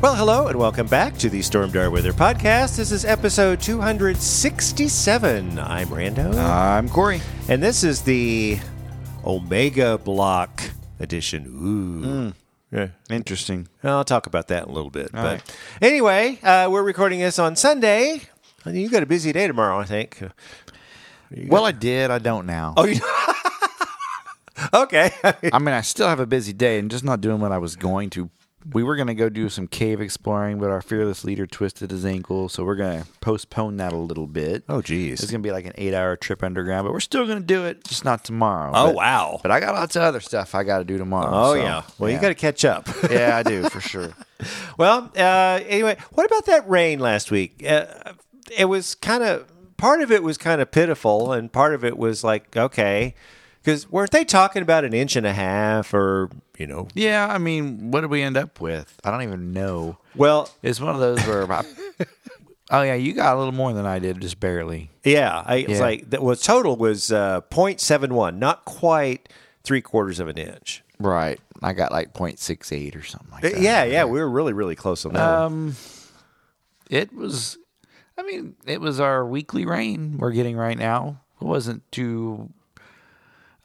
Well, hello and welcome back to the Stormdar Weather Podcast. This is episode 267. I'm Rando. I'm Corey. and this is the Omega Block edition. Ooh. Yeah. Interesting. I'll talk about that in a little bit. but right. anyway, uh, we're recording this on Sunday. You got a busy day tomorrow, I think. Well, I did. I don't now. Oh, you. okay. I mean, I still have a busy day and just not doing what I was going to. We were going to go do some cave exploring, but our fearless leader twisted his ankle, so we're going to postpone that a little bit. oh, geez, It's going to be like an eight hour trip underground, but we're still going to do it, just not tomorrow. Oh, But- wow. But I got lots of other stuff I got to do tomorrow. Oh, so, yeah. Well, you got to catch up. yeah, I do, for sure. Well, uh, anyway, what about that rain last week? Uh, it was kind of part of it was kind of pitiful, and part of it was like okay, because weren't they talking about an inch and a half, or you know? Yeah, I mean, what did we end up with? I don't even know. Well, It's one of those where. I, oh, yeah, you got a little more than I did, just barely. yeah, I, it was like that. Was total was uh, 0.71, not quite three quarters of an inch. Right. I got like 0.68 or something like Uh, that. Yeah, yeah, we were really, really close on that. Um, it was, I mean, it was our weekly rain we're getting right now. It wasn't too,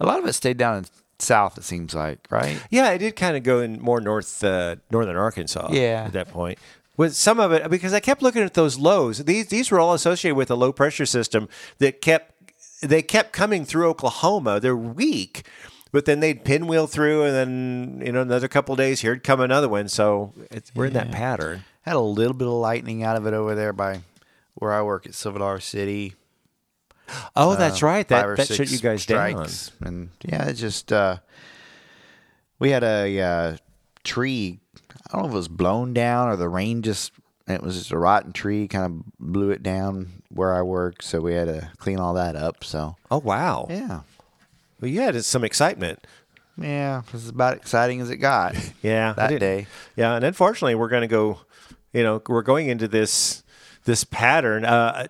a lot of it stayed down in south, it seems like, right? Yeah, it did kind of go in more north, uh, northern Arkansas. Yeah. at that point. With some of it, because I kept looking at those lows. These these were all associated with a low pressure system that kept they kept coming through Oklahoma. They're weak, but then they'd pinwheel through, and then you know another couple of days here'd come another one. So it's, we're in that pattern. Had a little bit of lightning out of it over there by where I work at Silver Dollar City. Oh, that's right. That that shut you guys strikes. And yeah, it just uh, we had a uh, tree. I don't know if it was blown down or the rain just. It was just a rotten tree, kind of blew it down where I work, so we had to clean all that up. So. Oh wow. yeah, Well, you had some excitement. yeah, it was about as exciting as it got. Yeah, that day. Yeah, and unfortunately, we're going to go. You know, we're going into this this pattern. Uh,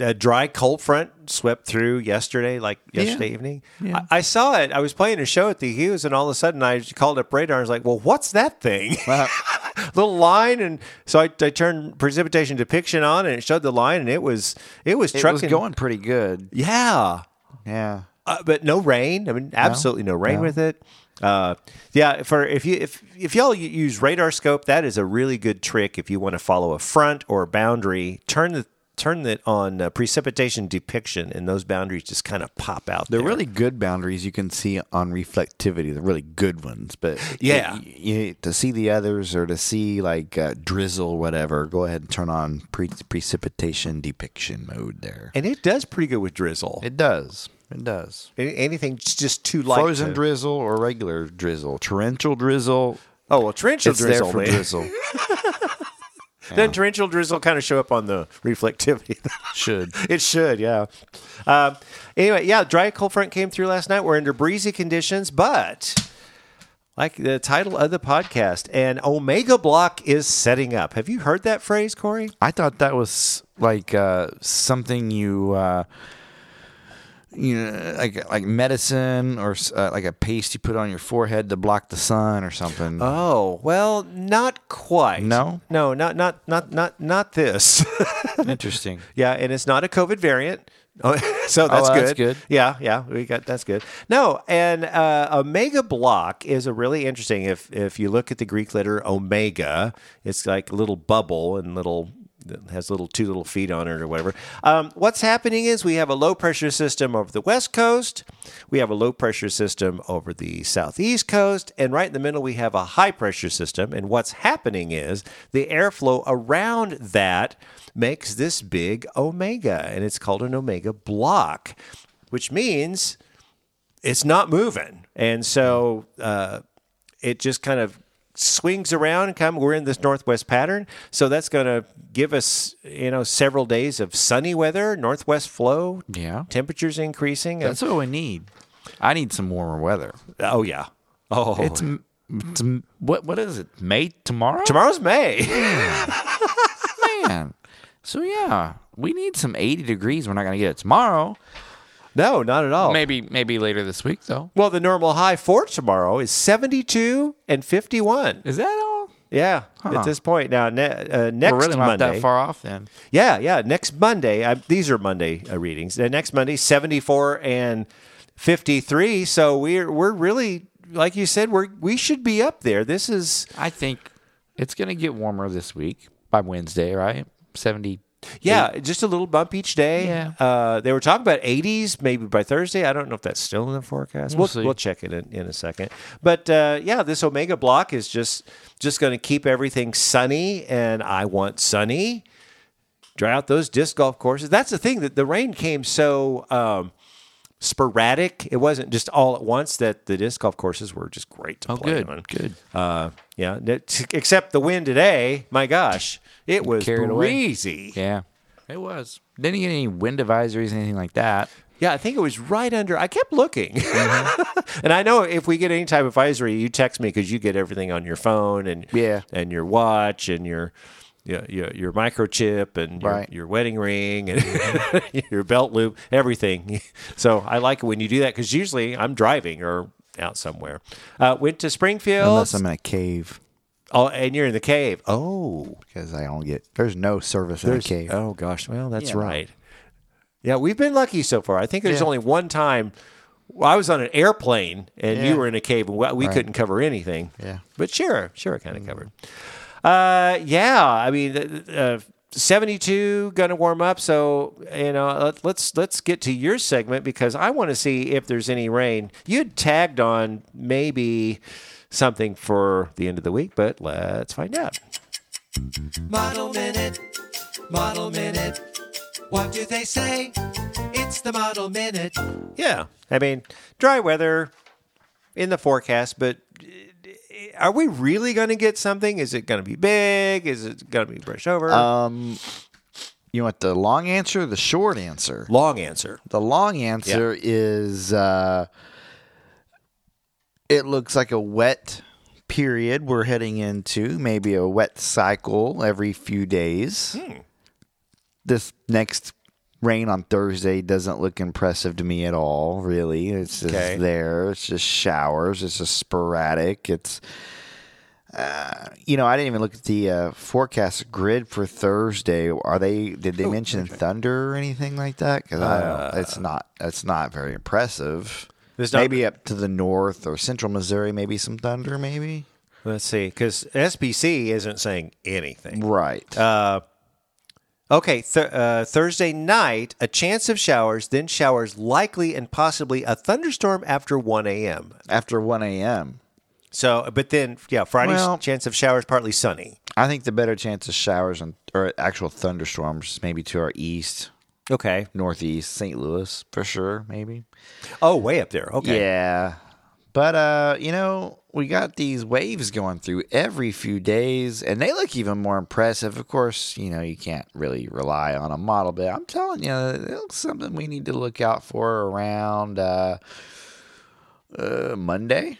a dry cold front swept through yesterday, like yesterday evening. Yeah. I, I saw it. I was playing a show at the Hughes, and all of a sudden, I called up radar. and was like, "Well, what's that thing?" Little line, and so I, I turned precipitation depiction on, and it showed the line, and it was it was It trucking. was going pretty good. Yeah, Yeah. uh, but no rain. I mean, absolutely no, rain no. with it. Uh, yeah, for if you if if y'all use RadarScope, that is a really good trick if you want to follow a front or a boundary. Turn the turn it on uh, precipitation depiction, and those boundaries just kind of pop out. They're there. really good boundaries you can see on reflectivity. They're really good ones, but Yeah. you, you- to see the others or to see like uh, drizzle, whatever, go ahead and turn on pre- precipitation depiction mode there. and it does pretty good with drizzle. It does. It does. Any- Anything just too light. Frozen to- drizzle or regular drizzle, torrential drizzle. Oh well, torrential It's drizzle. there for man. drizzle. Then torrential drizzle kind of show up on the reflectivity. Should. It should, yeah. Um, anyway, yeah, dry cold front came through last night. We're under breezy conditions, but like the title of the podcast, an Omega block is setting up. Have you heard that phrase, Corey? I thought that was like uh, something you, uh, you know, like like medicine or uh, like a paste you put on your forehead to block the sun or something. Oh well, not quite. No? no, not not not not not this. Interesting. yeah, and it's not a COVID variant. Oh, so that's, Oh, good. that's good. Yeah, yeah, we got that's good. No, and uh, omega block is a really interesting. If if you look at the Greek letter omega, it's like a little bubble and little that has little two little feet on it or whatever. Um, what's happening is we have a low pressure system over the west coast, we have a low pressure system over the southeast coast, and right in the middle we have a high pressure system. And what's happening is the airflow around that makes this big omega, and it's called an omega block, which means it's not moving, and so uh, it just kind of swings around and come we're in this northwest pattern so that's going to give us you know several days of sunny weather northwest flow Yeah. temperatures increasing That's what we need. I need some warmer weather. oh yeah oh It's, it's what what is it? May tomorrow? tomorrow's may Man. So yeah, we need some 80 degrees. We're not going to get it tomorrow. No not at all Maybe maybe later this week though. well the normal high for tomorrow is 72 and 51 Is that all? yeah at this point now ne- uh, next We're really not monday that far off then. Yeah, yeah. Next Monday, I, these are Monday uh, readings. Uh, next Monday, seventy-four and fifty-three. So we're we're really, like you said, we're we should be up there. This is I think it's going to get warmer this week by Wednesday, right? 70. Yeah, just a little bump each day. Yeah. Uh, they were talking about eighties maybe by Thursday. I don't know if that's still in the forecast. We'll see. we'll check it in, in a second. But uh, yeah, this Omega block is just just going to keep everything sunny, and I want sunny. dry out those disc golf courses. That's the thing that the rain came so um, sporadic. It wasn't just all at once that the disc golf courses were just great to Oh, play good. on. Good. Uh, yeah, except the wind today. My gosh, it was Carried away. breezy. Yeah. It was. Didn't get any wind advisories, anything like that. Yeah, I think it was right under. I kept looking, Mm-hmm. and I know if we get any type of advisory, you text me because you get everything on your phone and Yeah. and your watch and your your your, your microchip and your, Right. your wedding ring and your belt loop, everything. So I like it when you do that because usually I'm driving or out somewhere. Uh, went to Springfield. Unless I'm in a cave oh, and you're in the cave. Oh, because I don't get, there's no service in a cave. Oh gosh, well that's Yeah. right. Yeah, we've been lucky so far. I think there's Yeah. only one time well, I was on an airplane and Yeah. you were in a cave and we, we Right. couldn't cover anything. Yeah. but sure, sure, it kind of covered. Uh, yeah, I mean, uh, 72 going to warm up. So you know, let, let's let's get to your segment because I want to see if there's any rain. You'd tagged on maybe something for the end of the week, but let's find out. Model Minute, Model Minute. What do they say? It's the Model Minute. Yeah. I mean, dry weather in the forecast, but are we really going to get something? Is it going to be big? Is it going to be brushed over? Um, you want the long answer or the short answer? Long answer. The long answer is uh, it looks like a wet period we're heading into, maybe a wet cycle every few days. This next rain on Thursday doesn't look impressive to me at all, really. It's just Okay. there. It's just showers. It's just sporadic. It's uh, you know, I didn't even look at the uh, forecast grid for Thursday. Are they? Did they mention thunder or anything like that? Because I. It's not. It's not very impressive. Not- maybe up to the north or central Missouri, maybe some thunder. Maybe Let's see, because SPC isn't saying anything. right. Okay, th- uh, Thursday night, a chance of showers, then showers likely and possibly a thunderstorm after 1 a.m. After one a.m., So, but then, yeah, Friday's Well- chance of showers partly sunny. I think the better chance of showers and or actual thunderstorms maybe to our east, Okay. northeast, St. Louis for sure. Maybe. Oh, way up there. Okay. Yeah. But uh, you know, we got these waves going through every few days and they look even more impressive. Of course, you know, you can't really rely on a model, but I'm telling you, it looks something we need to look out for around uh, uh Monday.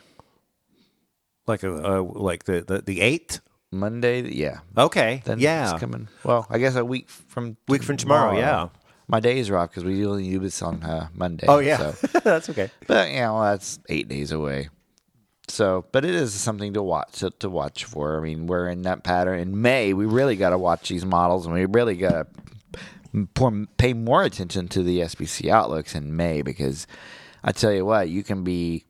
Like a, uh, like the the the eighth. Monday, yeah. Okay. Then yeah. it's coming. Well, I guess a week from Week from tomorrow, yeah. My days are off because we usually do this on uh, Monday. Oh yeah. so. That's okay. But you know, that's eight days away. So, but it is something to watch to, to watch for. I mean, we're in that pattern. In May, we really got to watch these models, and we really got to pay more attention to the SPC outlooks in May because I tell you what, you can be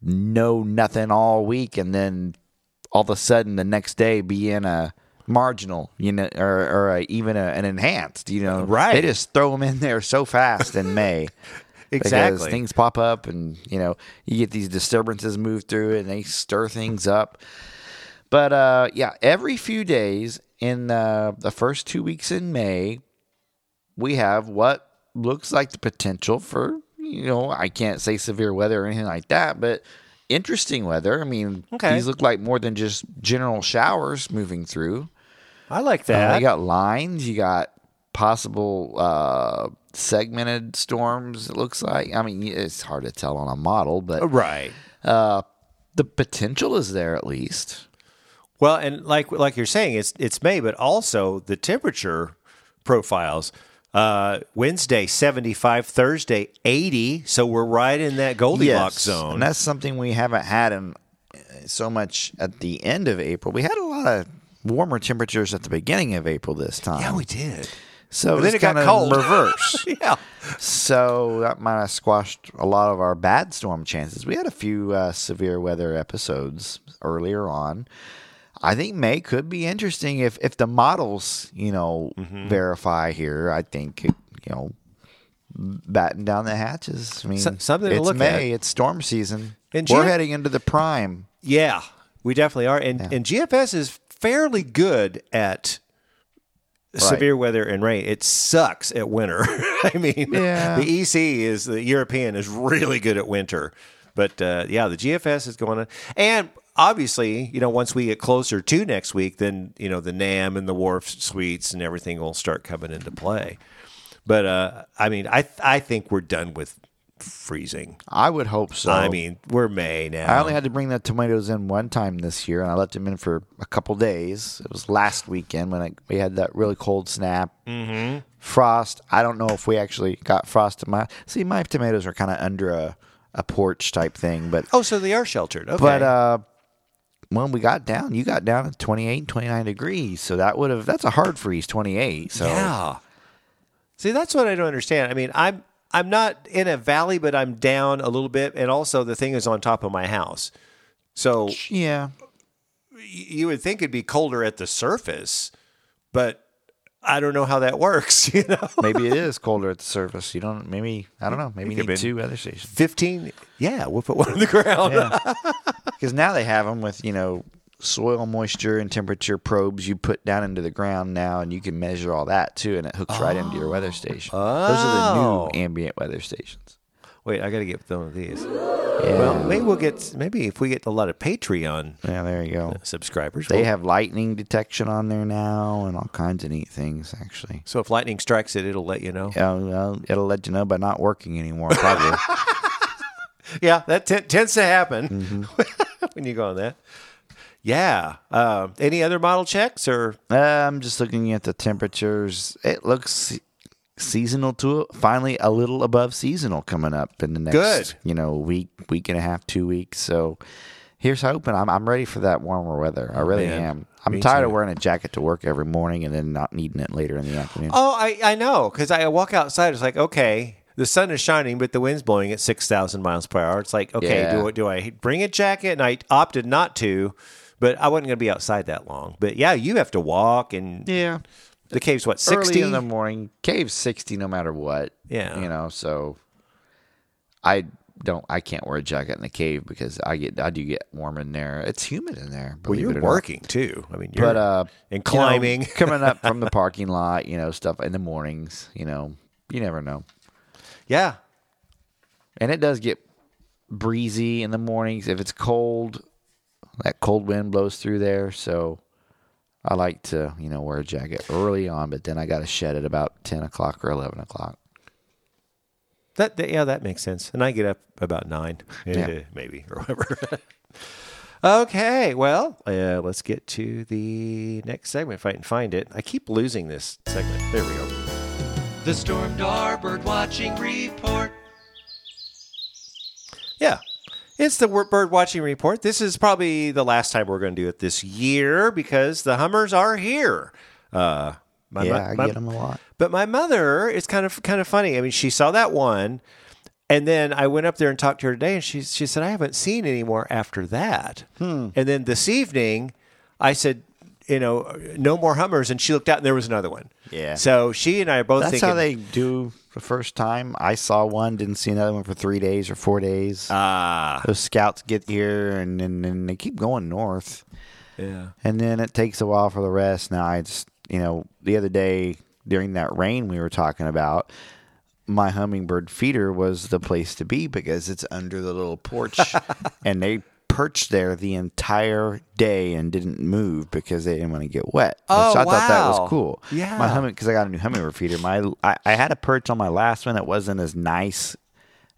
know nothing all week, and then all of a sudden the next day be in a marginal, you know, or, or uh, even a, an enhanced. You know, Right. They just throw them in there so fast in May. Because Exactly. things pop up, and you know you get these disturbances move through it, and they stir things up. But uh, yeah, every few days in uh, the first two weeks in May, we have what looks like the potential for you know I can't say severe weather or anything like that, but interesting weather. I mean, Okay. these look like more than just general showers moving through. I like Uh, that. you got lines. You got possible uh, segmented storms. It looks like. I mean, it's hard to tell on a model, but right. uh, the potential is there at least. Well, and like like you're saying, it's it's May, but also the temperature profiles. Uh, Wednesday 75, Thursday 80. So we're right in that Goldilocks zone. and that's something we haven't had in uh, so much at the end of April. We had a lot of warmer temperatures at the beginning of April this time. yeah, we did. so But then it got cold. reverse. Yeah. So that might have squashed a lot of our bad storm chances. We had a few uh, severe weather episodes earlier on. I think May could be interesting if if the models, you know, Mm-hmm. verify here. I think you know, batten down the hatches. I mean, So- something to it's look May. It's storm season. And We're heading into the prime. Yeah, we definitely are. And and GFS is fairly good at severe weather and rain. It sucks at winter. I mean, Yeah. the EC is the European is really good at winter. But uh, yeah, the GFS is going on. And obviously, you know, once we get closer to next week, then, you know, the NAM and the WRF suites and everything will start coming into play. But uh, I mean, I I think we're done with freezing. I would hope so. I mean, we're May now. I only had to bring the tomatoes in one time this year, and I left them in for a couple days. It was last weekend when I, we had that really cold snap. Mm-hmm. Frost. I don't know if we actually got frost in my. See, my tomatoes are kind of under a, a porch type thing, but Oh, so they are sheltered. Okay. but uh, when we got down, you got down at 28, 29 degrees. So that would have that's a hard freeze, twenty eight. So yeah. See, that's what I don't understand. I mean, I'm I'm not in a valley, but I'm down a little bit, and also the thing is on top of my house. So yeah, you would think it'd be colder at the surface, but I don't know how that works. You know, maybe it is colder at the surface. You don't. Maybe I don't know. Maybe you need two weather stations. fifteen. Yeah, we'll put one on the ground. Because now they have them with you know soil moisture and temperature probes you put down into the ground now, and you can measure all that too, and it hooks right into your weather station. Oh. Those are the Oh. new ambient weather stations. Wait, I got to get one of these. Well, maybe we'll get maybe if we get a lot of Patreon Yeah, there you go. subscribers. They we'll- have lightning detection on there now, and all kinds of neat things. Actually, so if lightning strikes it, it'll let you know. yeah, well, it'll let you know by not working anymore. Probably. Yeah, that t- tends to happen Mm-hmm. when you go on that. Yeah. Uh, any other model checks or Uh, I'm just looking at the temperatures. It looks seasonal to finally a little above seasonal coming up in the next Good. you know week week and a half two weeks. So here's hoping. I'm I'm ready for that warmer weather. I really man. am. I'm Me tired too. of wearing a jacket to work every morning and then not needing it later in the afternoon. Oh, I, I know because I walk outside. It's like okay, the sun is shining, but the wind's blowing at six thousand miles per hour. It's like okay, Yeah. do do I bring a jacket? And I opted not to, but I wasn't going to be outside that long. But yeah, you have to walk, and Yeah. the cave's what sixty. in the morning, cave's 60 no matter what. Yeah. You know, so I don't I can't wear a jacket in the cave because I get I do get warm in there. It's humid in there. well, you're it or not. working too. I mean, you're, but uh and you know, climbing. coming up from the parking lot you know stuff in the mornings you know you never know yeah, and it does get breezy in the mornings if it's cold that cold wind blows through there so i like to you know wear a jacket early on but then i got to shed it about 10 o'clock or 11 o'clock That, that yeah, that makes sense. And I get up about nine, Yeah. eh, maybe or whatever. okay, well, uh, let's get to the next segment if I can find it. I keep losing this segment. There we go. The Stormdar Bird Watching Report. Yeah. It's the bird watching report. This is probably the last time we're going to do it this year because the Hummers are here. Uh, my, yeah i get them a lot But my mother is kind of kind of funny. I mean, she saw that one, and then I went up there and talked to her today, and she she said I haven't seen any more after that. And then this evening, I said, you know, no more Hummers, and she looked out and there was another one. Yeah. So she and I are both That's thinking how they do the first time. I saw one, didn't see another one for three days or four days. ah Those scouts get here and then and they keep going north. yeah And then it takes a while for the rest. Now I just you know, the other day during that rain we were talking about, my hummingbird feeder was the place to be because it's under the little porch and they perched there the entire day and didn't move because they didn't want to get wet. Oh, Which I thought that was cool. Yeah. My humming because I got a new hummingbird feeder. My I, I had a perch on my last one that wasn't as nice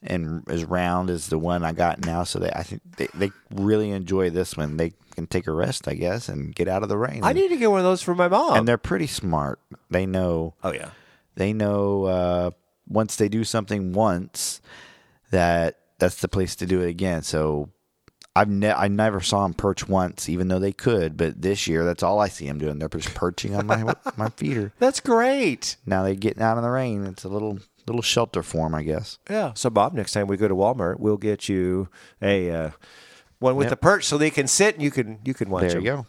and as round as the one I got now. So they I think they, they really enjoy this one. They can take a rest, I guess, and get out of the rain. I need to get one of those for my mom. and they're pretty smart. They know oh yeah. they know uh, once they do something once that that's the place to do it again. So I've ne- I never saw them perch once, even though they could. But this year, that's all I see them doing. They're just perching on my my feeder. That's great. Now they're getting out in the rain. It's a little little shelter for them, I guess. Yeah. So Bob, next time we go to Walmart, we'll get you a uh, one with Yep. the perch so they can sit and you can you can watch There them. you go.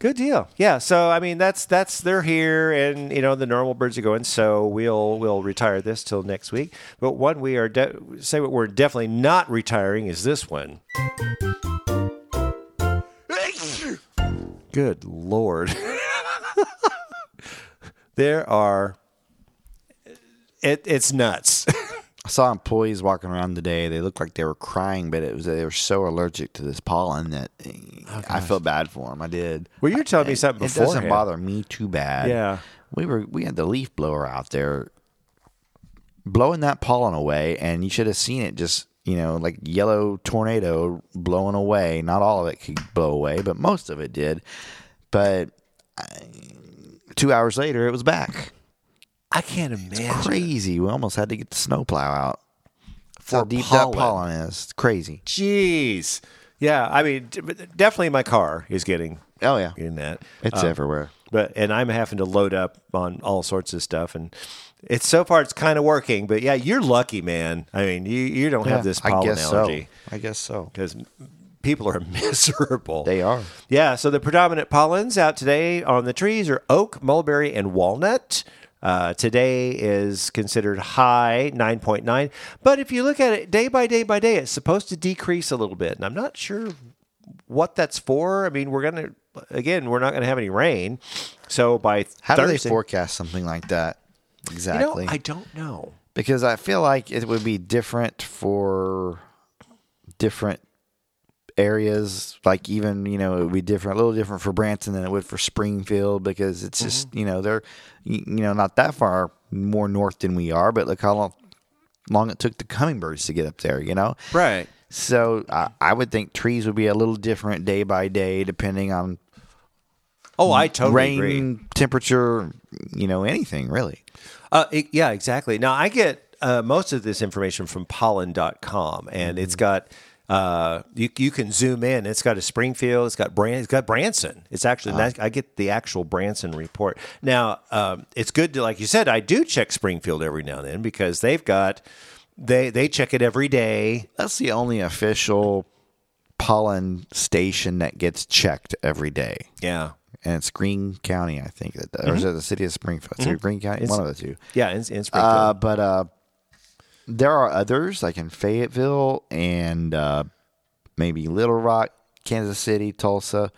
Good deal. Yeah. So I mean, that's that's they're here, and you know the normal birds are going. So we'll we'll retire this till next week. But one we are de- say what we're definitely not retiring is this one. Good lord. there are. It, it's nuts. I saw employees walking around today. They looked like they were crying, but it was they were so allergic to this pollen that eh, I felt bad for them. I did. Well, you're telling me something before. It doesn't bother me too bad. Yeah. we were we had the leaf blower out there blowing that pollen away, and you should have seen it just you know like yellow tornado blowing away. Not all of it could blow away, but most of it did. But I, two hours later, it was back. I can't imagine. It's Crazy. We almost had to get the snowplow out. That's how For deep pollen. that pollen is. It's crazy. Jeez. Yeah. I mean, definitely my car is getting Oh yeah, getting that. it's Um, everywhere. but and I'm having to load up on all sorts of stuff, and it's so far it's kind of working. But yeah, you're lucky, man. I mean, you you don't have this I pollen guess allergy so. I guess so. because people are miserable. They are. Yeah, so the predominant pollens out today on the trees are oak, mulberry, and walnut. Uh, today is considered high, 9.9. But if you look at it day by day by day, it's supposed to decrease a little bit. And I'm not sure what that's for. I mean, we're going to, again, we're not going to have any rain. So by How do they forecast something like that You exactly? know, I don't know. because I feel like it would be different for different areas. Like even you know it would be different, a little different for Branson than it would for Springfield because it's just Mm-hmm. you know they're you know not that far more north than we are, but look how long, long it took the hummingbirds to get up there. You know, Right. so I I would think trees would be a little different day by day depending on Oh, I totally rain, agree. temperature, you know, anything really. Uh, it- yeah, exactly. Now I get uh, most of this information from pollen.com and it's got uh, you you can zoom in. It's got a Springfield. It's got Bran. It's got Branson. It's actually nice. I get the actual Branson report. Now um, it's good to like you said. I do check Springfield every now and then because they've got they they check it every day. That's the only official pollen station that gets checked every day. Yeah, And it's Greene County, I think, that or Mm-hmm. is it the city of Springfield? It's Greene County, one of the two. yeah, in, in Springfield. Uh, but uh, there are others like in Fayetteville and uh, maybe Little Rock, Kansas City, Tulsa,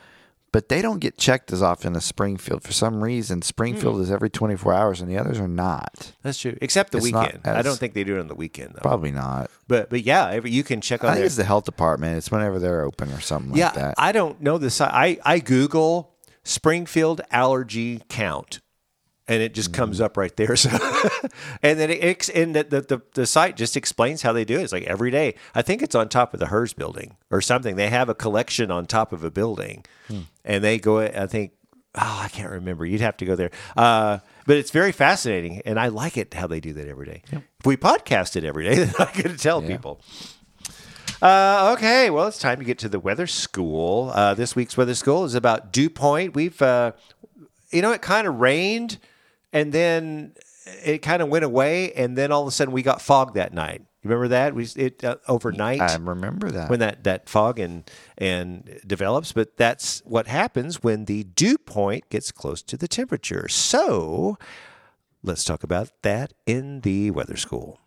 but they don't get checked as often as Springfield. For some reason, Springfield Hmm. is every 24 hours and the others are not. That's true. Except the it's weekend. I don't think they do it on the weekend though. Probably not. But but yeah, every, you can check on I think their it's the health department. It's whenever they're open or something yeah, like that. I don't know the site. I, I Google Springfield allergy count, and it just comes Mm-hmm. up right there. So, and then it, and the, the, the, the site just explains how they do it. It's like every day. I think it's on top of the Hers building or something. They have a collection on top of a building, Hmm. and they go. I think. Oh, I can't remember. You'd have to go there. Uh, but it's very fascinating, and I like it how they do that every day. If we podcast it every day, then I could tell people. Uh, okay, well, it's time to get to the weather school. Uh, this week's weather school is about dew point. We've, uh, you know, it kind of rained and then it kind of went away, and then all of a sudden we got fog that night. You remember that? We it uh, overnight I remember that. when that, that fog and and develops, but that's what happens when the dew point gets close to the temperature. So let's talk about that in the weather school.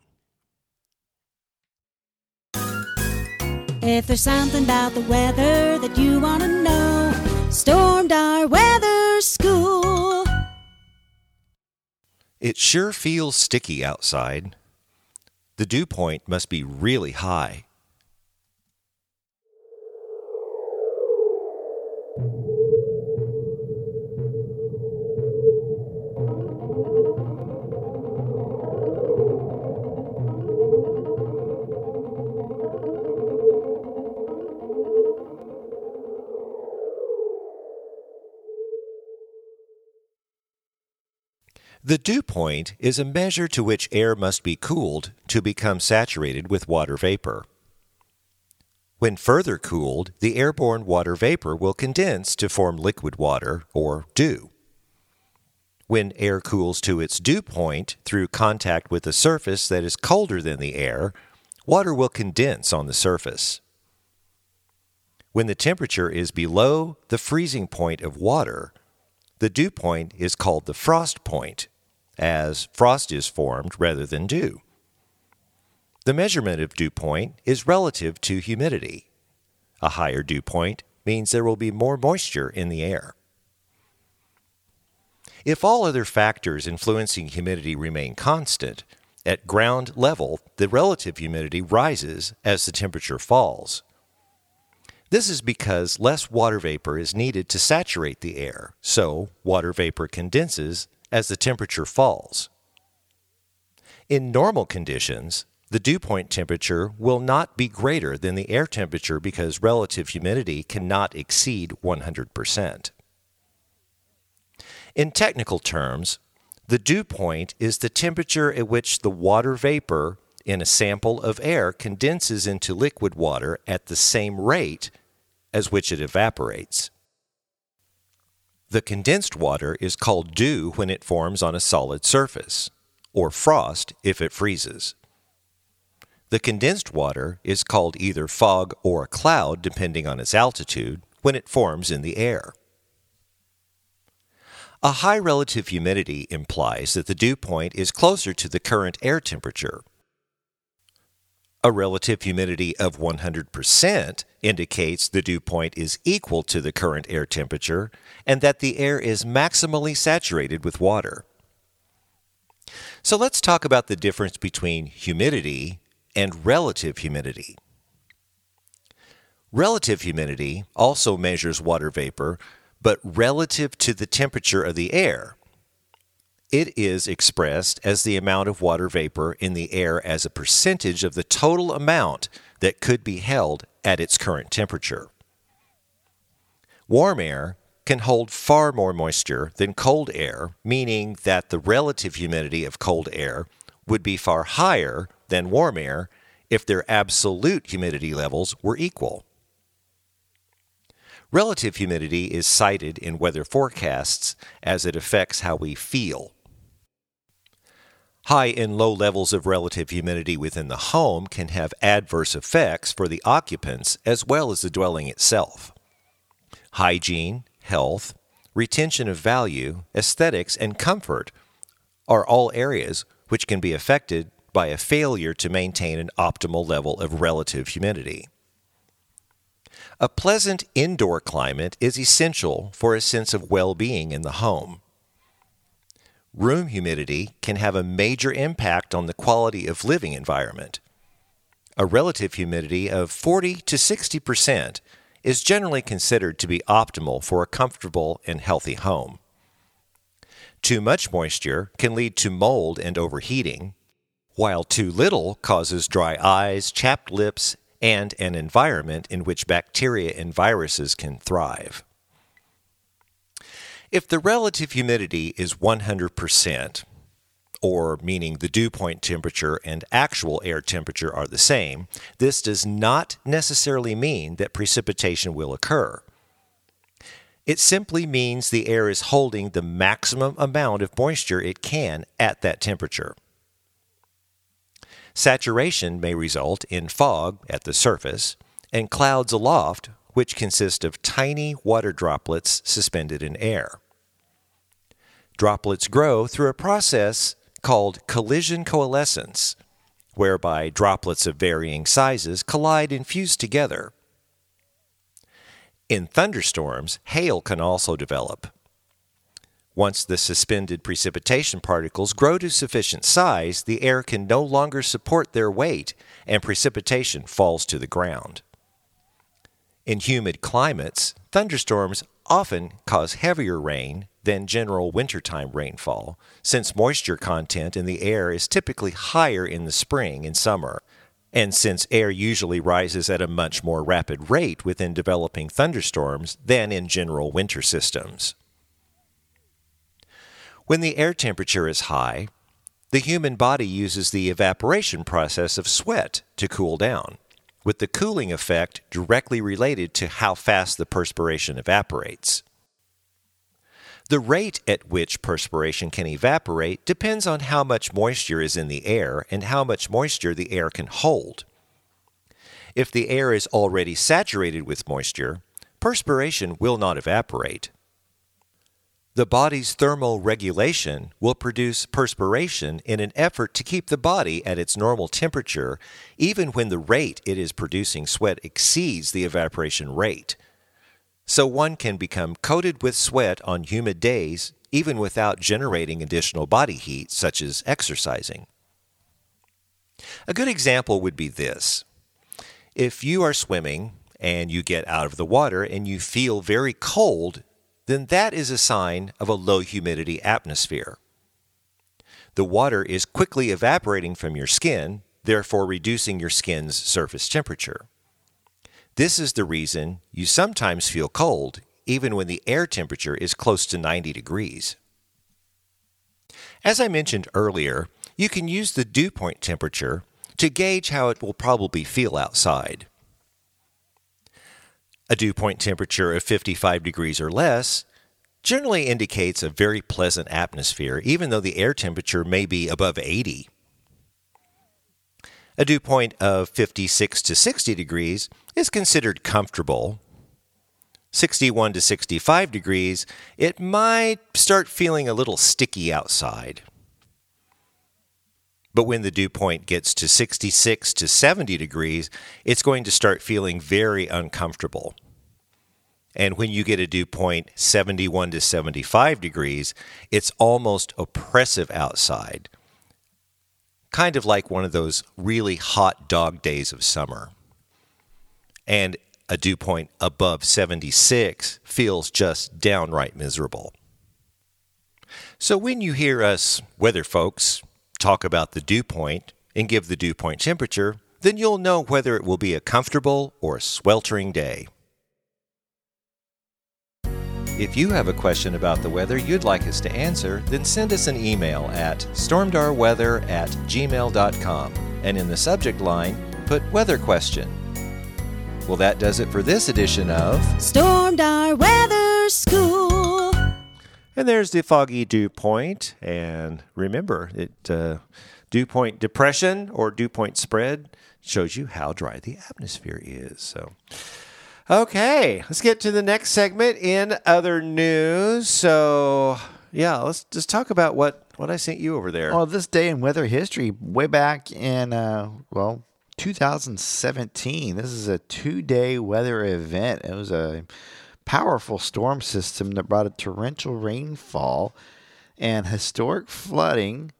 If there's something about the weather that you want to know, Stormdar weather school. It sure feels sticky outside. The dew point must be really high. The dew point is a measure to which air must be cooled to become saturated with water vapor. When further cooled, the airborne water vapor will condense to form liquid water, or dew. When air cools to its dew point through contact with a surface that is colder than the air, water will condense on the surface. When the temperature is below the freezing point of water, the dew point is called the frost point, as frost is formed rather than dew. The measurement of dew point is relative to humidity. A higher dew point means there will be more moisture in the air. If all other factors influencing humidity remain constant, at ground level the relative humidity rises as the temperature falls. This is because less water vapor is needed to saturate the air, so water vapor condenses as the temperature falls. In normal conditions, the dew point temperature will not be greater than the air temperature because relative humidity cannot exceed 100%. In technical terms, the dew point is the temperature at which the water vapor in a sample of air condenses into liquid water at the same rate as which it evaporates. The condensed water is called dew when it forms on a solid surface, or frost if it freezes. The condensed water is called either fog or a cloud depending on its altitude when it forms in the air. A high relative humidity implies that the dew point is closer to the current air temperature. A relative humidity of 100% indicates the dew point is equal to the current air temperature and that the air is maximally saturated with water. So let's talk about the difference between humidity and relative humidity. Relative humidity also measures water vapor, but relative to the temperature of the air. It is expressed as the amount of water vapor in the air as a percentage of the total amount that could be held at its current temperature. Warm air can hold far more moisture than cold air, meaning that the relative humidity of cold air would be far higher than warm air if their absolute humidity levels were equal. Relative humidity is cited in weather forecasts as it affects how we feel. High and low levels of relative humidity within the home can have adverse effects for the occupants as well as the dwelling itself. Hygiene, health, retention of value, aesthetics, and comfort are all areas which can be affected by a failure to maintain an optimal level of relative humidity. A pleasant indoor climate is essential for a sense of well being in the home. Room humidity can have a major impact on the quality of living environment. A relative humidity of 40 to 60 percent is generally considered to be optimal for a comfortable and healthy home. Too much moisture can lead to mold and overheating, while too little causes dry eyes, chapped lips, and an environment in which bacteria and viruses can thrive. If the relative humidity is 100%, or meaning the dew point temperature and actual air temperature are the same, this does not necessarily mean that precipitation will occur. It simply means the air is holding the maximum amount of moisture it can at that temperature. Saturation may result in fog at the surface and clouds aloft, which consist of tiny water droplets suspended in air. Droplets grow through a process called collision coalescence, whereby droplets of varying sizes collide and fuse together. In thunderstorms, hail can also develop. Once the suspended precipitation particles grow to sufficient size, the air can no longer support their weight and precipitation falls to the ground. In humid climates, thunderstorms often cause heavier rain than general wintertime rainfall, since moisture content in the air is typically higher in the spring and summer, and since air usually rises at a much more rapid rate within developing thunderstorms than in general winter systems. When the air temperature is high, the human body uses the evaporation process of sweat to cool down, with the cooling effect directly related to how fast the perspiration evaporates. The rate at which perspiration can evaporate depends on how much moisture is in the air and how much moisture the air can hold. If the air is already saturated with moisture, perspiration will not evaporate. The body's thermal regulation will produce perspiration in an effort to keep the body at its normal temperature, even when the rate it is producing sweat exceeds the evaporation rate. So one can become coated with sweat on humid days even without generating additional body heat, such as exercising. A good example would be this if you are swimming and you get out of the water and you feel very cold, then that is a sign of a low humidity atmosphere. The water is quickly evaporating from your skin, therefore reducing your skin's surface temperature. This is the reason you sometimes feel cold, even when the air temperature is close to 90 degrees. As I mentioned earlier, you can use the dew point temperature to gauge how it will probably feel outside. A dew point temperature of 55 degrees or less generally indicates a very pleasant atmosphere, even though the air temperature may be above 80. A dew point of 56 to 60 degrees is considered comfortable. 61 to 65 degrees, it might start feeling a little sticky outside. But when the dew point gets to 66 to 70 degrees, it's going to start feeling very uncomfortable. And when you get a dew point 71 to 75 degrees, it's almost oppressive outside. Kind of like one of those really hot dog days of summer. And a dew point above 76 feels just downright miserable. So when you hear us weather folks talk about the dew point and give the dew point temperature, then you'll know whether it will be a comfortable or a sweltering day. If you have a question about the weather you'd like us to answer, then send us an email at stormdarweather at gmail.com and in the subject line, put weather question. Well, that does it for this edition of. Stormdar weather school. And there's the foggy dew point. And remember, it uh, dew point depression or dew point spread shows you how dry the atmosphere is. So, okay, let's get to the next segment in other news. So, yeah, let's just talk about what what I sent you over there. Well, this day in weather history, way back in, uh, well, 2017, this is a two day weather event. It was a powerful storm system that brought a torrential rainfall and historic flooding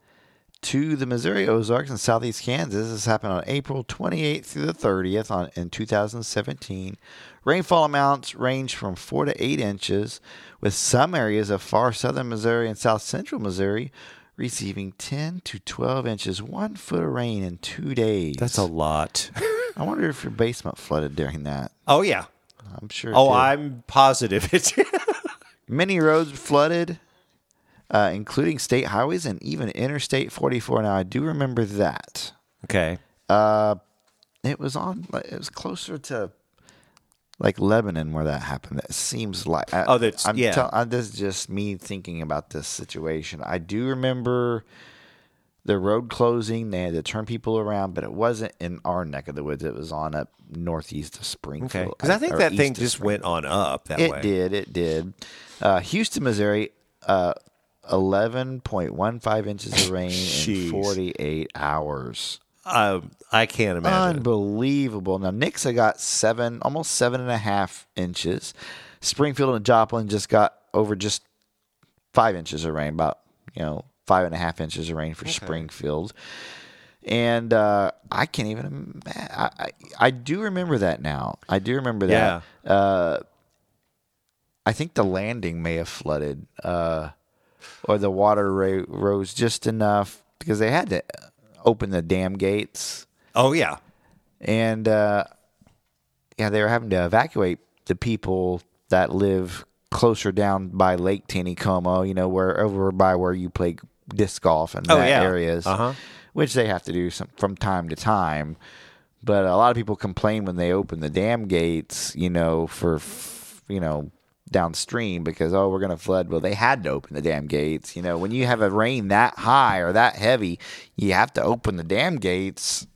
to the Missouri Ozarks and southeast Kansas. This happened on April 28th through the 30th on, in 2017. Rainfall amounts range from 4 to 8 inches, with some areas of far southern Missouri and south central Missouri receiving 10 to 12 inches, one foot of rain in two days. That's a lot. I wonder if your basement flooded during that. oh, yeah. I'm sure. it Oh. I'm positive it Many roads flooded, uh, including state highways and even Interstate 44. Now, I do remember that. Okay. Uh, it was on. It was closer to like Lebanon where that happened. That seems like. I, Oh, that's- I'm yeah. tell- I, this is just me thinking about this situation. I do remember the road closing. They had to turn people around, but it wasn't in our neck of the woods. It was on up northeast of Springfield. Okay, because I think that thing just went on up that it way. did. It did. Uh, Houston, Missouri, uh, 11.15 inches of rain in 48 hours. Um, I can't imagine. Unbelievable. Now, Nixa got seven, almost seven and a half inches. Springfield and Joplin just got over just five inches of rain, about, you know, five and a half inches of rain for Springfield. And uh, I can't even. I, I, I do remember that now. I do remember that. Uh, I think the landing may have flooded, uh, or the water ra- rose just enough because they had to open the dam gates, oh yeah, and uh, yeah, they were having to evacuate the people that live closer down by Lake Taneycomo. You know, where over by where you play disc golf and Oh, that yeah. areas, Uh-huh. which they have to do some, from time to time. But a lot of people complain when they open the dam gates, you know, for you know downstream because oh we're going to flood. Well, they had to open the dam gates. You know, when you have a rain that high or that heavy, you have to open the dam gates,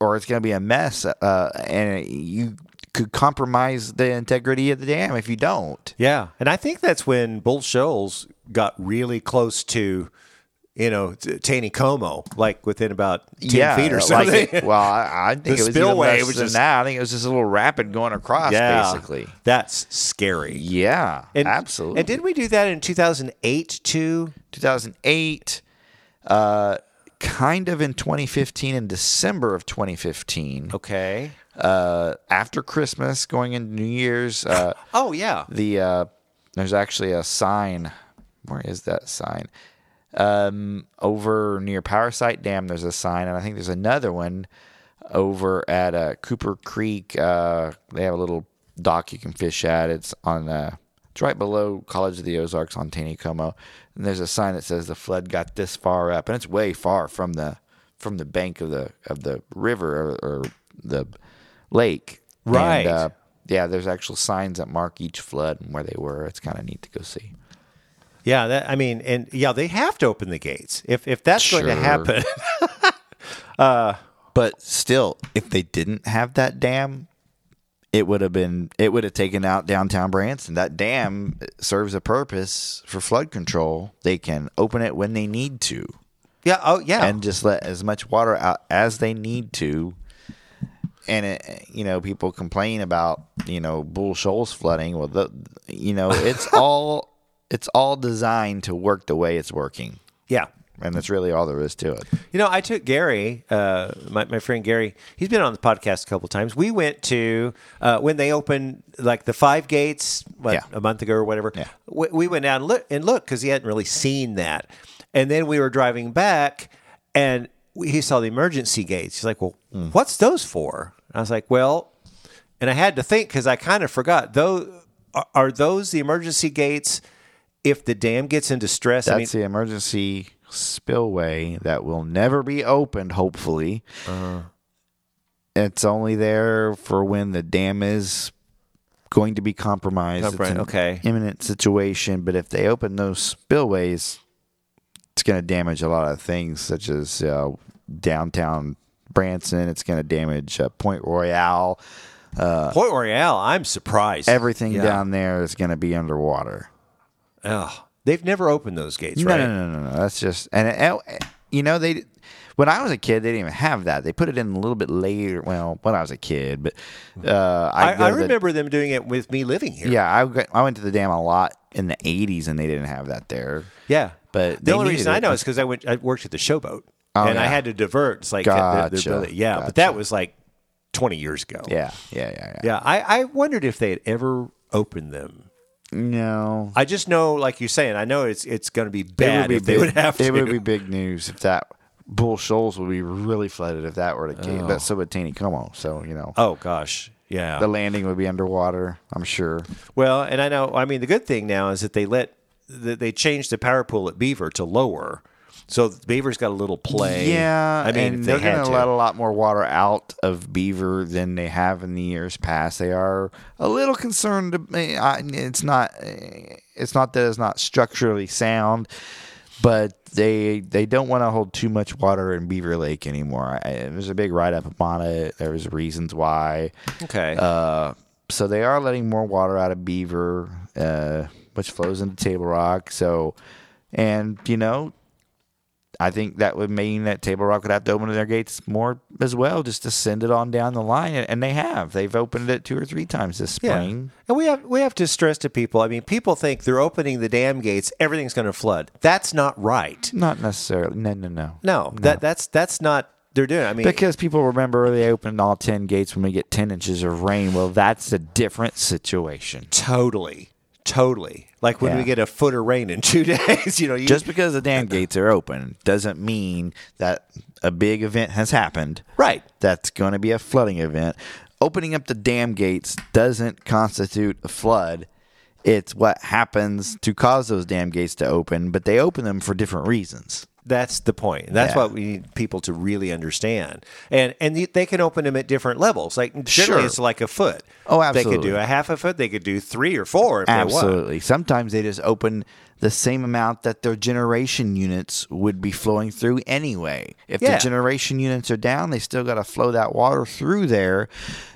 or it's going to be a mess, uh, and you could compromise the integrity of the dam if you don't. yeah, and I think that's when Bull Shoals got really close to, you know, t- Taneycomo, like within about ten feet or like something. it- well, I, I think it was spillway even less was than just- that. I think it was just a little rapid going across, yeah, basically. that's scary. Yeah, And, absolutely. And didn't we do that in two thousand eight too? 2008, uh, kind of in 2015, in December of 2015, Okay. uh, after Christmas, going into New Year's, uh, Oh yeah. the uh, there's actually a sign. Where is that sign? Um, over near Powersite Dam, there's a sign, and I think there's another one over at uh, Cooper Creek. Uh, they have a little dock you can fish at. It's on uh, it's right below College of the Ozarks on Taneycomo, and there's a sign that says the flood got this far up, and it's way far from the from the bank of the of the river or, or the lake. Right. And, uh, yeah, there's actual signs that mark each flood and where they were. It's kind of neat to go see. Yeah, that I mean, and yeah, they have to open the gates if if that's going to Sure. happen. Uh, but still, if they didn't have that dam, it would have been it would have taken out downtown Branson. That dam serves a purpose for flood control. They can open it when they need to yeah. Oh yeah. and just let as much water out as they need to. And it, you know, people complain about you know Bull Shoals flooding. Well, the, you know, it's all it's all designed to work the way it's working, yeah. and that's really all there is to it. You know, I took Gary, uh, my, my friend Gary. He's been on the podcast a couple times. We went to uh, when they opened like the five gates what, Yeah. a month ago or whatever. Yeah. We, we went down and look and look because he hadn't really seen that. And then we were driving back, and we, he saw the emergency gates. He's like, "Well, Hmm. what's those for?" I was like, "Well," and I had to think because I kind of forgot. Those are, are those the emergency gates if the dam gets into stress? That's I mean, the emergency spillway that will never be opened, hopefully. Uh-huh. It's only there for when the dam is going to be compromised. Compri- it's an okay. imminent situation. But if they open those spillways, it's going to damage a lot of things, such as uh, downtown Branson. It's going to damage uh, Pointe Royale. Pointe Royale. I'm surprised. Everything Yeah. down there is going to be underwater. Oh, they've never opened those gates, No, right? no, no, no, no. That's just and it, you know they. When I was a kid, they didn't even have that. They put it in a little bit later. Well, when I was a kid, but uh, I, go I to the- remember them doing it with me living here. yeah, I, got- I went to the dam a lot in the '80s, and they didn't have that there. yeah. But the only reason I know is because I went. I worked at the showboat, Oh, and I had to divert. It's like uh, they're- they're Gotcha. yeah, but that was like twenty years ago. Yeah, yeah, yeah, yeah. yeah. I, I wondered if they had ever opened them. No, I just know, like you're saying, I know it's it's going to be it bad would be if they would have to. It would be big news if that Bull Shoals would be really flooded if that were the case. But so would Taneycomo. So you know, oh gosh, yeah. the landing would be underwater. I'm sure. Well, and I know. I mean, the good thing now is that they let that they changed the power pool at Beaver to lower, so Beaver's got a little play. Yeah, I mean, they had going to let a lot more water out of Beaver than they have in the years past. They are a little concerned. I- It's not. It's not that it's not structurally sound, but they they don't want to hold too much water in Beaver Lake anymore. There's a big write up on it. There's reasons why. Okay. Uh, so they are letting more water out of Beaver, uh, which flows into Table Rock. So, and you know, I think that would mean that Table Rock would have to open their gates more as well, just to send it on down the line. And they have. They've opened it two or three times this spring. And we have we have to stress to people. I mean, people think they're opening the dam gates, everything's going to flood. That's not right. Not necessarily. No, no, no. No, that that's that's not they're doing. I mean, Because people remember they opened all 10 gates when we get 10 inches of rain. Well, that's a different situation. totally, totally. Like when Yeah. we get a foot of rain in two days, you know, you Just because the dam gates are open doesn't mean that a big event has happened. right. That's going to be a flooding event. Opening up the dam gates doesn't constitute a flood. It's what happens to cause those dam gates to open, but they open them for different reasons. That's the point. That's Yeah. what we need people to really understand. And and they can open them at different levels. Like generally, Sure. it's like a foot. Oh, absolutely. They could do a half a foot. They could do three or four if they want. Absolutely. Sometimes they just open the same amount that their generation units would be flowing through anyway. If Yeah. the generation units are down, they still got to flow that water through there,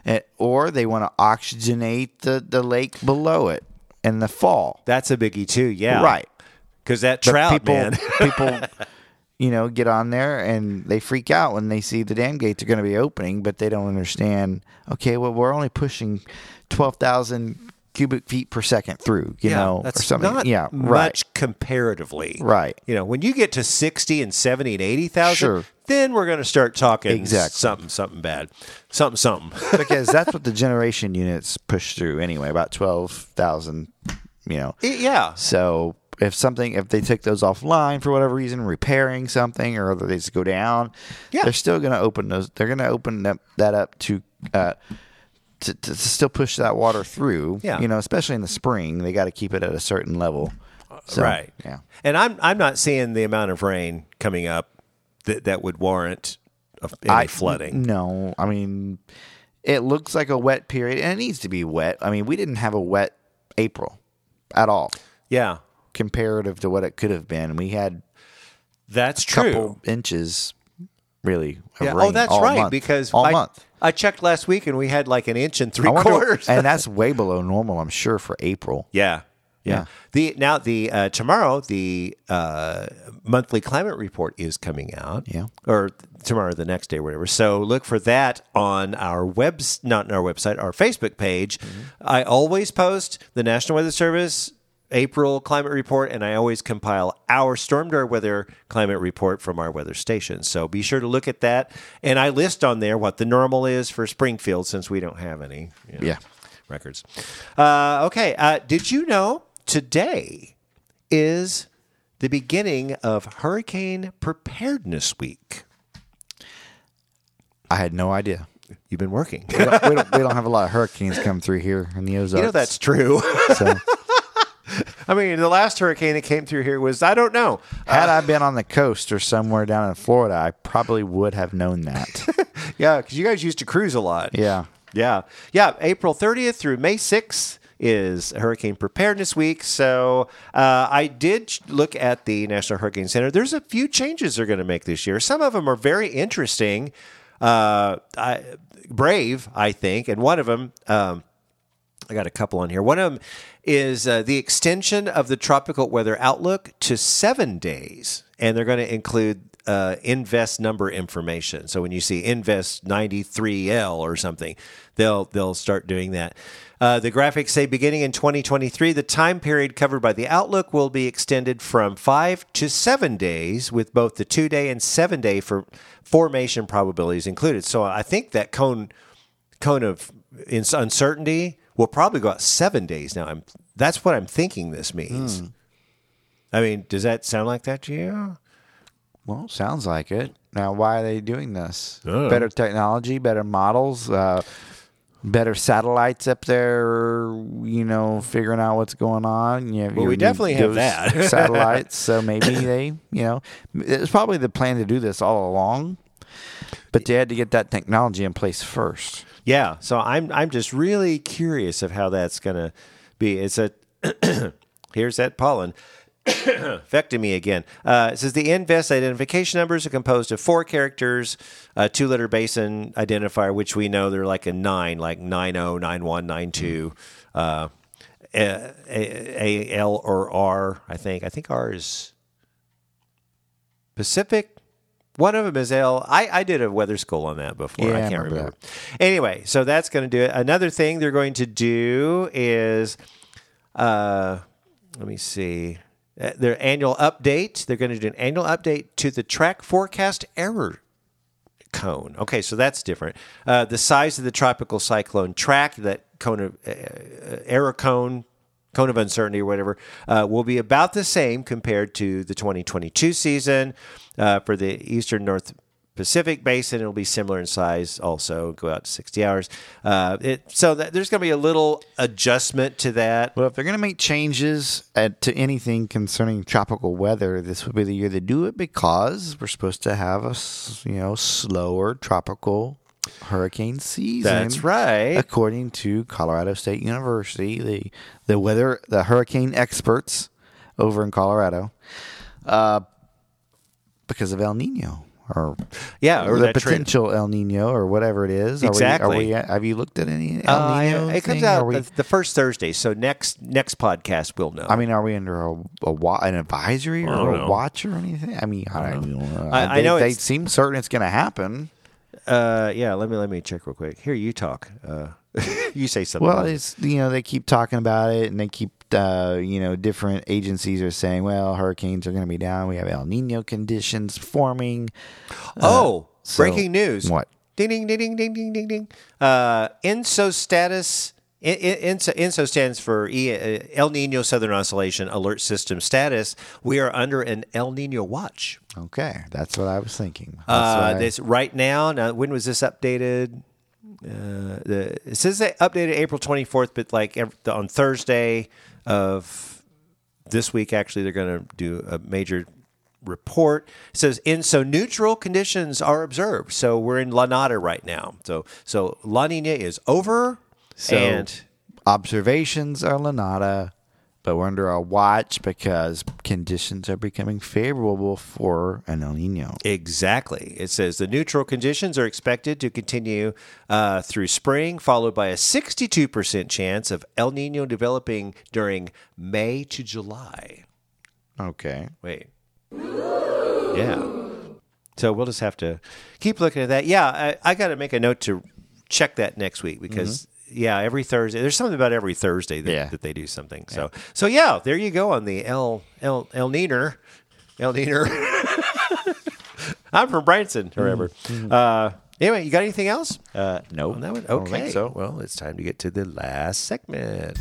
eh, or they want to oxygenate the, the lake below it in the fall. That's a biggie too. Yeah, Right. Because that But trout people, man. people, you know, get on there and they freak out when they see the dam gates are going to be opening, but they don't understand. Okay, well, we're only pushing twelve thousand cubic feet per second through. You know, that's or something. not yeah, right. much comparatively. Right. You know, when you get to 60 and 70 and 80,000, Sure. then we're going to start talking Exactly. something, something bad. Something, something. because that's what the generation units push through anyway, about twelve thousand. You know, yeah. so if something if they take those offline for whatever reason, repairing something or other they just go down, Yeah. they're still going to open those. They're going to open that, that up to. Uh, to, to, still push that water through, Yeah. you know, especially in the spring, they got to keep it at a certain level. So, right. Yeah. And I'm I'm not seeing the amount of rain coming up that that would warrant any I- flooding. No, I mean, it looks like a wet period, and it needs to be wet. I mean, we didn't have a wet April at all, Yeah. Comparative to what it could have been. We had That's true. inches, really. Of Yeah. Oh, that's right. month. Because all I, month. I checked last week and we had like an inch and three wonder- quarters. and that's way below normal, I'm sure, for April. Yeah. Yeah. Yeah. The now the uh, tomorrow the uh, monthly climate report is coming out. Yeah. Or tomorrow, the next day, whatever. So look for that on our webs, not on our website, our Facebook page. Mm-hmm. I always post the National Weather Service April climate report, and I always compile our Stormdar weather climate report from our weather station. So be sure to look at that, and I list on there what the normal is for Springfield since we don't have any. you know Yeah. records. Uh, okay. Uh, did you know today is the beginning of Hurricane Preparedness Week? I had no idea. You've been working. We don't, we don't, we don't have a lot of hurricanes come through here in the Ozarks. you know that's true. so. I mean, the last hurricane that came through here was I don't know. Had I been on the coast or somewhere down in Florida, I probably would have known that. Yeah, because you guys used to cruise a lot. yeah. Yeah. Yeah. April 30th through May 6th is Hurricane Preparedness Week. So uh, I did look at the National Hurricane Center. There's a few changes they're going to make this year. Some of them are very interesting, uh, I, brave, I think. And one of them, um, I got a couple on here. One of them is uh, the extension of the tropical weather outlook to seven days, and they're going to include uh, invest number information. So when you see invest 93L or something, they'll they'll start doing that. Uh, the graphics say beginning in 2023, the time period covered by the outlook will be extended from five to seven days, with both the two day and seven day for formation probabilities included. So I think that cone cone of uncertainty will probably go out seven days now. I'm that's what I'm thinking this means. I mean, does that sound like that to you? Well, sounds like it. Now, why are they doing this? I. Better technology, better models, uh, better satellites up there. You know, figuring out what's going on. You have Well, we definitely have that. satellites. So maybe they, you know, it was probably the plan to do this all along, but they had to get that technology in place first. Yeah. So I'm I'm just really curious of how that's gonna be. It's a here's that pollen. affecting me again. Uh, it says the Invest identification numbers are composed of four characters, a two letter basin identifier, which we know they're like a nine, like 90, 91, 92, uh, a, a, a, L or R, I think. I think R is Pacific. One of them is L. I, I did a weather school on that before. Yeah, I I can't remember remember. Anyway, so that's going to do it. Another thing they're going to do is, uh, let me see, Uh, their annual update. They're going to do an annual update to the track forecast error cone. Okay, so that's different. Uh, the size of the tropical cyclone track, that cone of uh, uh, error cone, cone of uncertainty or whatever, uh, will be about the same compared to the 2022 season. Uh, for the eastern North Pacific basin, it'll be similar in size. Also, go out to 60 hours. Uh, it, so that, there's going to be a little adjustment to that. Well, if they're going to make changes at, to anything concerning tropical weather, this would be the year to do it because we're supposed to have a you know slower tropical hurricane season. That's right. According to Colorado State University, the the weather the hurricane experts over in Colorado, uh, because of El Nino or Yeah, or the that trend. potential El Nino or whatever it is. Are we- Exactly. Are we, have you looked at any El Uh, Nino? it comes thing? out we- the, the first Thursday, so next next podcast we'll know. I mean, are we under a, a wa- an advisory or a know. watch or anything? I mean, I don't know. I- I they, know they seem certain it's going to happen. Uh, yeah, let me let me check real quick. Here, you talk. Uh, you say something. Well, it's you know they keep talking about it, and they keep uh, you know different agencies are saying, well, hurricanes are going to be down. We have El Nino conditions forming. oh, so- breaking news! What? Ding ding ding ding ding ding ding ding. Uh, ENSO status. ENSO, ENSO stands for uh, El Nino Southern Oscillation Alert System status. We are under an El Nino watch. Okay, that's what I was thinking. Uh, I- this right now. Now, when was this updated? Uh, the it says they updated April twenty fourth, but like ev on Thursday of this week, actually, they're going to do a major report. It says ENSO neutral conditions are observed. So we're in La Nada right now. So so La Nina is over, So- and observations are La Nada, but we're under a watch because conditions are becoming favorable for an El Nino. Exactly. It says the neutral conditions are expected to continue uh, through spring, followed by a 62% chance of El Nino developing during May to July. Okay. Wait. Yeah. So we'll just have to keep looking at that. Yeah, I, I got to make a note to check that next week because. Yeah, every Thursday. There's something about every Thursday that, Yeah. that they do something. So, so yeah, there you go on the El El El Neener, El Neener. I'm from Branson, remember. Uh, anyway, you got anything else? Uh, no. On that one? I don't Okay. think so. Well, it's time to get to the last segment.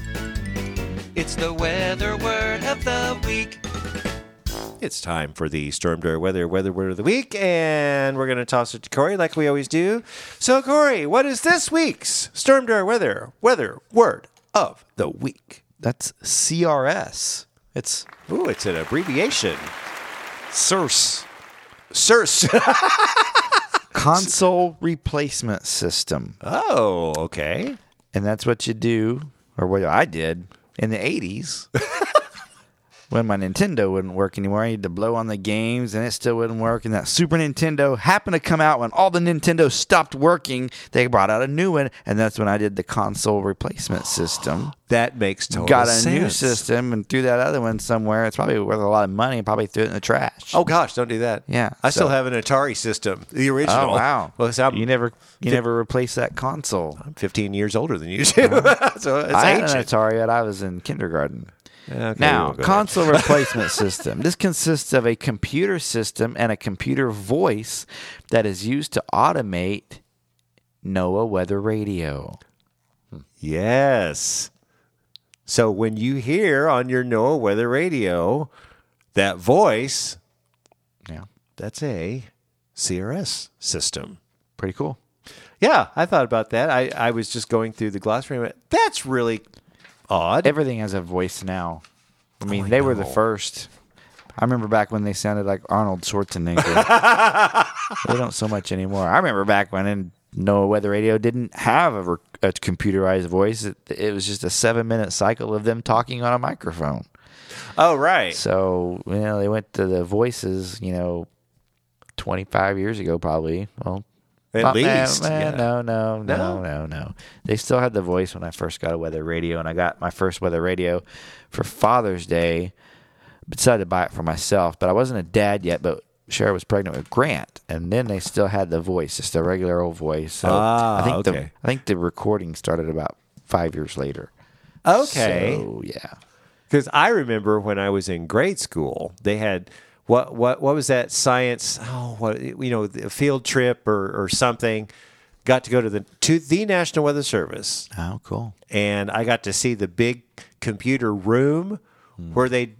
It's the weather word of the week. It's time for the Stormdar Weather Weather Word of the Week, and we're going to toss it to Corey like we always do. So, Corey, what is this week's Stormdar Weather Weather Word of the Week? That's CRS. It's Ooh, it's an abbreviation. CERS. CERS. Console Replacement System. oh, okay. And that's what you do, or what I did in the 80s. when my Nintendo wouldn't work anymore, I had to blow on the games and it still wouldn't work. And that Super Nintendo happened to come out when all the Nintendo stopped working. They brought out a new one, and that's when I did the console replacement system. That makes total Got a sense. new system and threw that other one somewhere. It's probably worth a lot of money and probably threw it in the trash. Oh gosh, don't do that. Yeah, I still have an Atari system, the original. Oh, wow! Well, so I'm, you never, you never replaced that console. I'm 15 years older than you two, uh-huh. so it's I had an. Atari yet I was in kindergarten. Okay, Now, console replacement system. This consists of a computer system and a computer voice that is used to automate NOAA weather radio. Hmm. Yes. So when you hear on your NOAA weather radio that voice, Yeah, that's a CRS system. pretty cool. Yeah, I thought about that. I, I was just going through the glossary and went, that's really odd. Everything has a voice now. I mean, I they were the know. first. I remember back when they sounded like Arnold Schwarzenegger. they don't so much anymore. I remember back when in NOAA Weather Radio didn't have a, rec- a computerized voice. It, it was just a seven minute cycle of them talking on a microphone. Oh, right. So you know they went to the voices. You know, twenty five years ago probably. Well, At eh, least. eh, yeah. no, no, no, No? no, no. They still had the voice when I first got a weather radio, and I got my first weather radio for Father's Day. Decided to buy it for myself, but I wasn't a dad yet. But Cher was pregnant with Grant, and then they still had the voice, just a regular old voice. So Ah, I think the okay. I think the recording started about five years later. Okay. So yeah. Because I remember when I was in grade school, they had what what what was that science? Oh, what you know, a field trip or or something. Got to go to the to the National Weather Service, Oh, cool. and I got to see the big computer room hmm. where they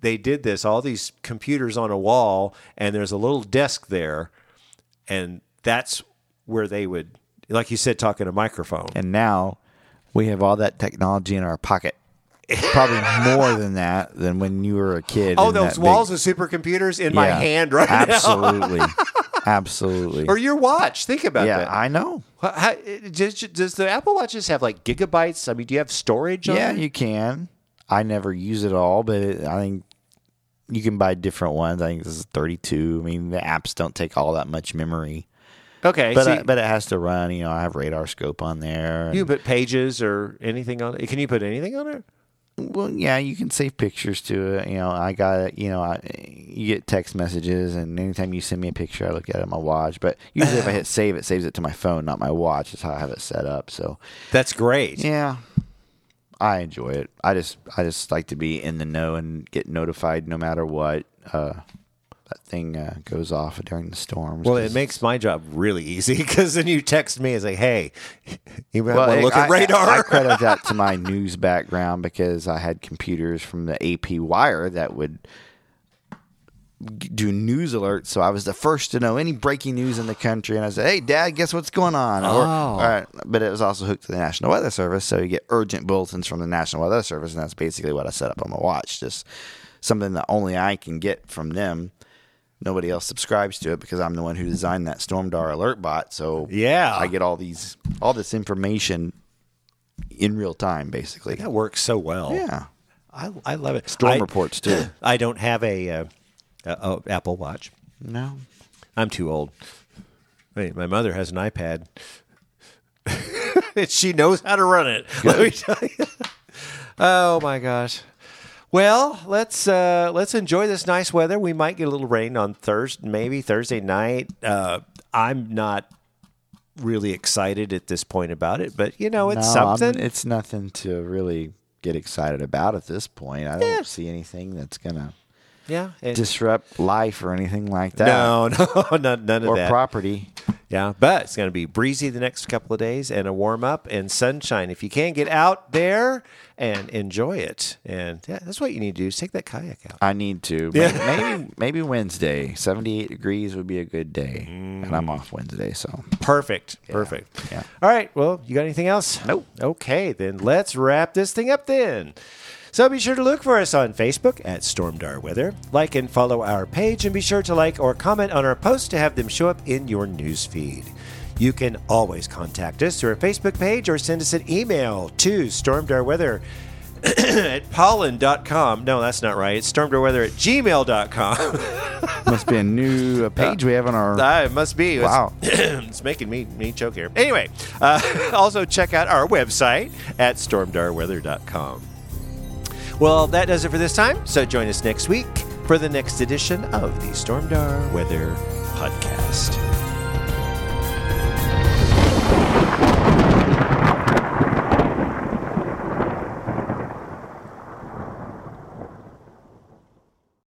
they did this. All these computers on a wall, and there's a little desk there, and that's where they would, like you said, talk in a microphone. And now we have all that technology in our pocket. Probably more than that than when you were a kid. Oh, those that big- walls of supercomputers in my hand right now. Absolutely. Absolutely. or your watch. Think about yeah, that. I know. How- does, does the Apple Watches have like gigabytes? I mean, do you have storage? on Yeah, you can. I never use it all, but it, I think you can buy different ones. I think this is 32. I mean, the apps don't take all that much memory, okay. but so I, uh, but it has to run. You know, I have RadarScope on there. you put pages or anything on it. Can you put anything on it? Well, yeah, you can save pictures to it. You know, I got you know, I, you get text messages, and anytime you send me a picture, I look at it on my watch. But usually, if I hit save, it saves it to my phone, not my watch. That's how I have it set up. So, That's great. yeah, I enjoy it. I just, I just like to be in the know and get notified no matter what. Uh, that thing uh, goes off during the storms. Well, it makes my job really easy because then you text me and say, "Hey, you might Well, want to look at radar." I, I credit that to my news background because I had computers from the AP Wire that would do news alerts. So I was the first to know any breaking news in the country. And I said, "Hey, Dad, guess what's going on?" Or, Oh. all right, but it was also hooked to the National Weather Service, so you get urgent bulletins from the National Weather Service, and that's basically what I set up on my watch. Just something that only I can get from them. Nobody else subscribes to it because I'm the one who designed that Stormdar alert bot. So Yeah. I get all these all this information in real time, basically. that works so well. Yeah, I, I love it. storm I, reports too. I don't have a, uh, a, Apple Watch. No, I'm too old. Wait, my mother has an iPad. and she knows how to run it. Let me tell you. Oh my gosh. Well, let's uh, let's enjoy this nice weather. We might get a little rain on Thursday, maybe Thursday night. Uh, I'm not really excited at this point about it, but you know, it's no, I'm- something. it's nothing to really get excited about at this point. I don't see anything that's gonna yeah. it- disrupt life or anything like that. no, no, none, none of or that. Or property. Yeah, but it's going to be breezy the next couple of days and a warm up and sunshine. If you can get out there and enjoy it, and yeah, that's what you need to do is take that kayak out. I need to. Yeah. Maybe, maybe maybe Wednesday. Seventy eight degrees would be a good day, and I'm mm. off Wednesday, so Perfect, perfect. yeah. All right, well, you got anything else? Nope. Okay, then let's wrap this thing up then. So be sure to look for us on Facebook at Stormdar Weather. Like and follow our page, and be sure to like or comment on our posts to have them show up in your news feed. You can always contact us through our Facebook page or send us an email to stormdarweather at pollen.com. No, that's not right. It's stormdarweather at gmail.com. must be a new uh, page we have on our. Ah, it must be. It's- Wow. it's making me, me choke here. Anyway, uh, also check out our website at stormdarweather.com. Well, that does it for this time. So join us next week for the next edition of the Stormdar Weather Podcast.